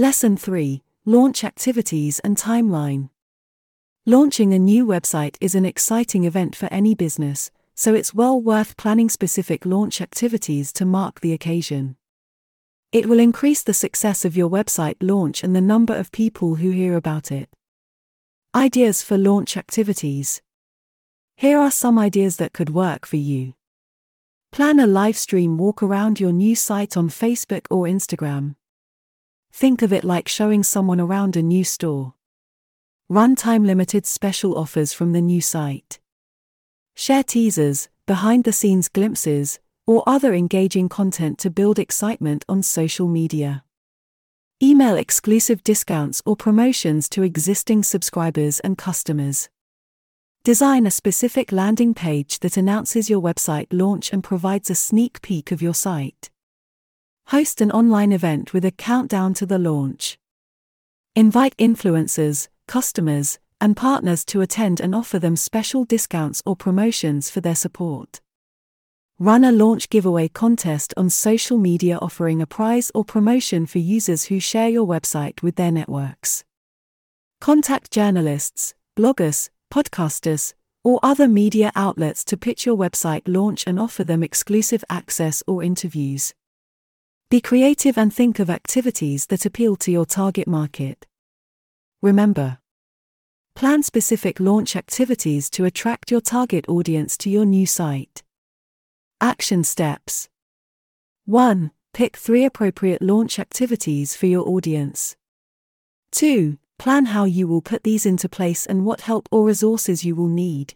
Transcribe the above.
Lesson 3 Launch Activities and Timeline. Launching a new website is an exciting event for any business, so it's well worth planning specific launch activities to mark the occasion. It will increase the success of your website launch and the number of people who hear about it. Ideas for launch activities. Here are some ideas that could work for you. Plan a live stream walk around your new site on Facebook or Instagram. Think of it like showing someone around a new store. Run time limited special offers from the new site. Share teasers, behind the scenes glimpses, or other engaging content to build excitement on social media. Email exclusive discounts or promotions to existing subscribers and customers. Design a specific landing page that announces your website launch and provides a sneak peek of your site. Host an online event with a countdown to the launch. Invite influencers, customers, and partners to attend and offer them special discounts or promotions for their support. Run a launch giveaway contest on social media offering a prize or promotion for users who share your website with their networks. Contact journalists, bloggers, podcasters, or other media outlets to pitch your website launch and offer them exclusive access or interviews. Be creative and think of activities that appeal to your target market. Remember, plan specific launch activities to attract your target audience to your new site. Action steps 1. Pick three appropriate launch activities for your audience. 2. Plan how you will put these into place and what help or resources you will need.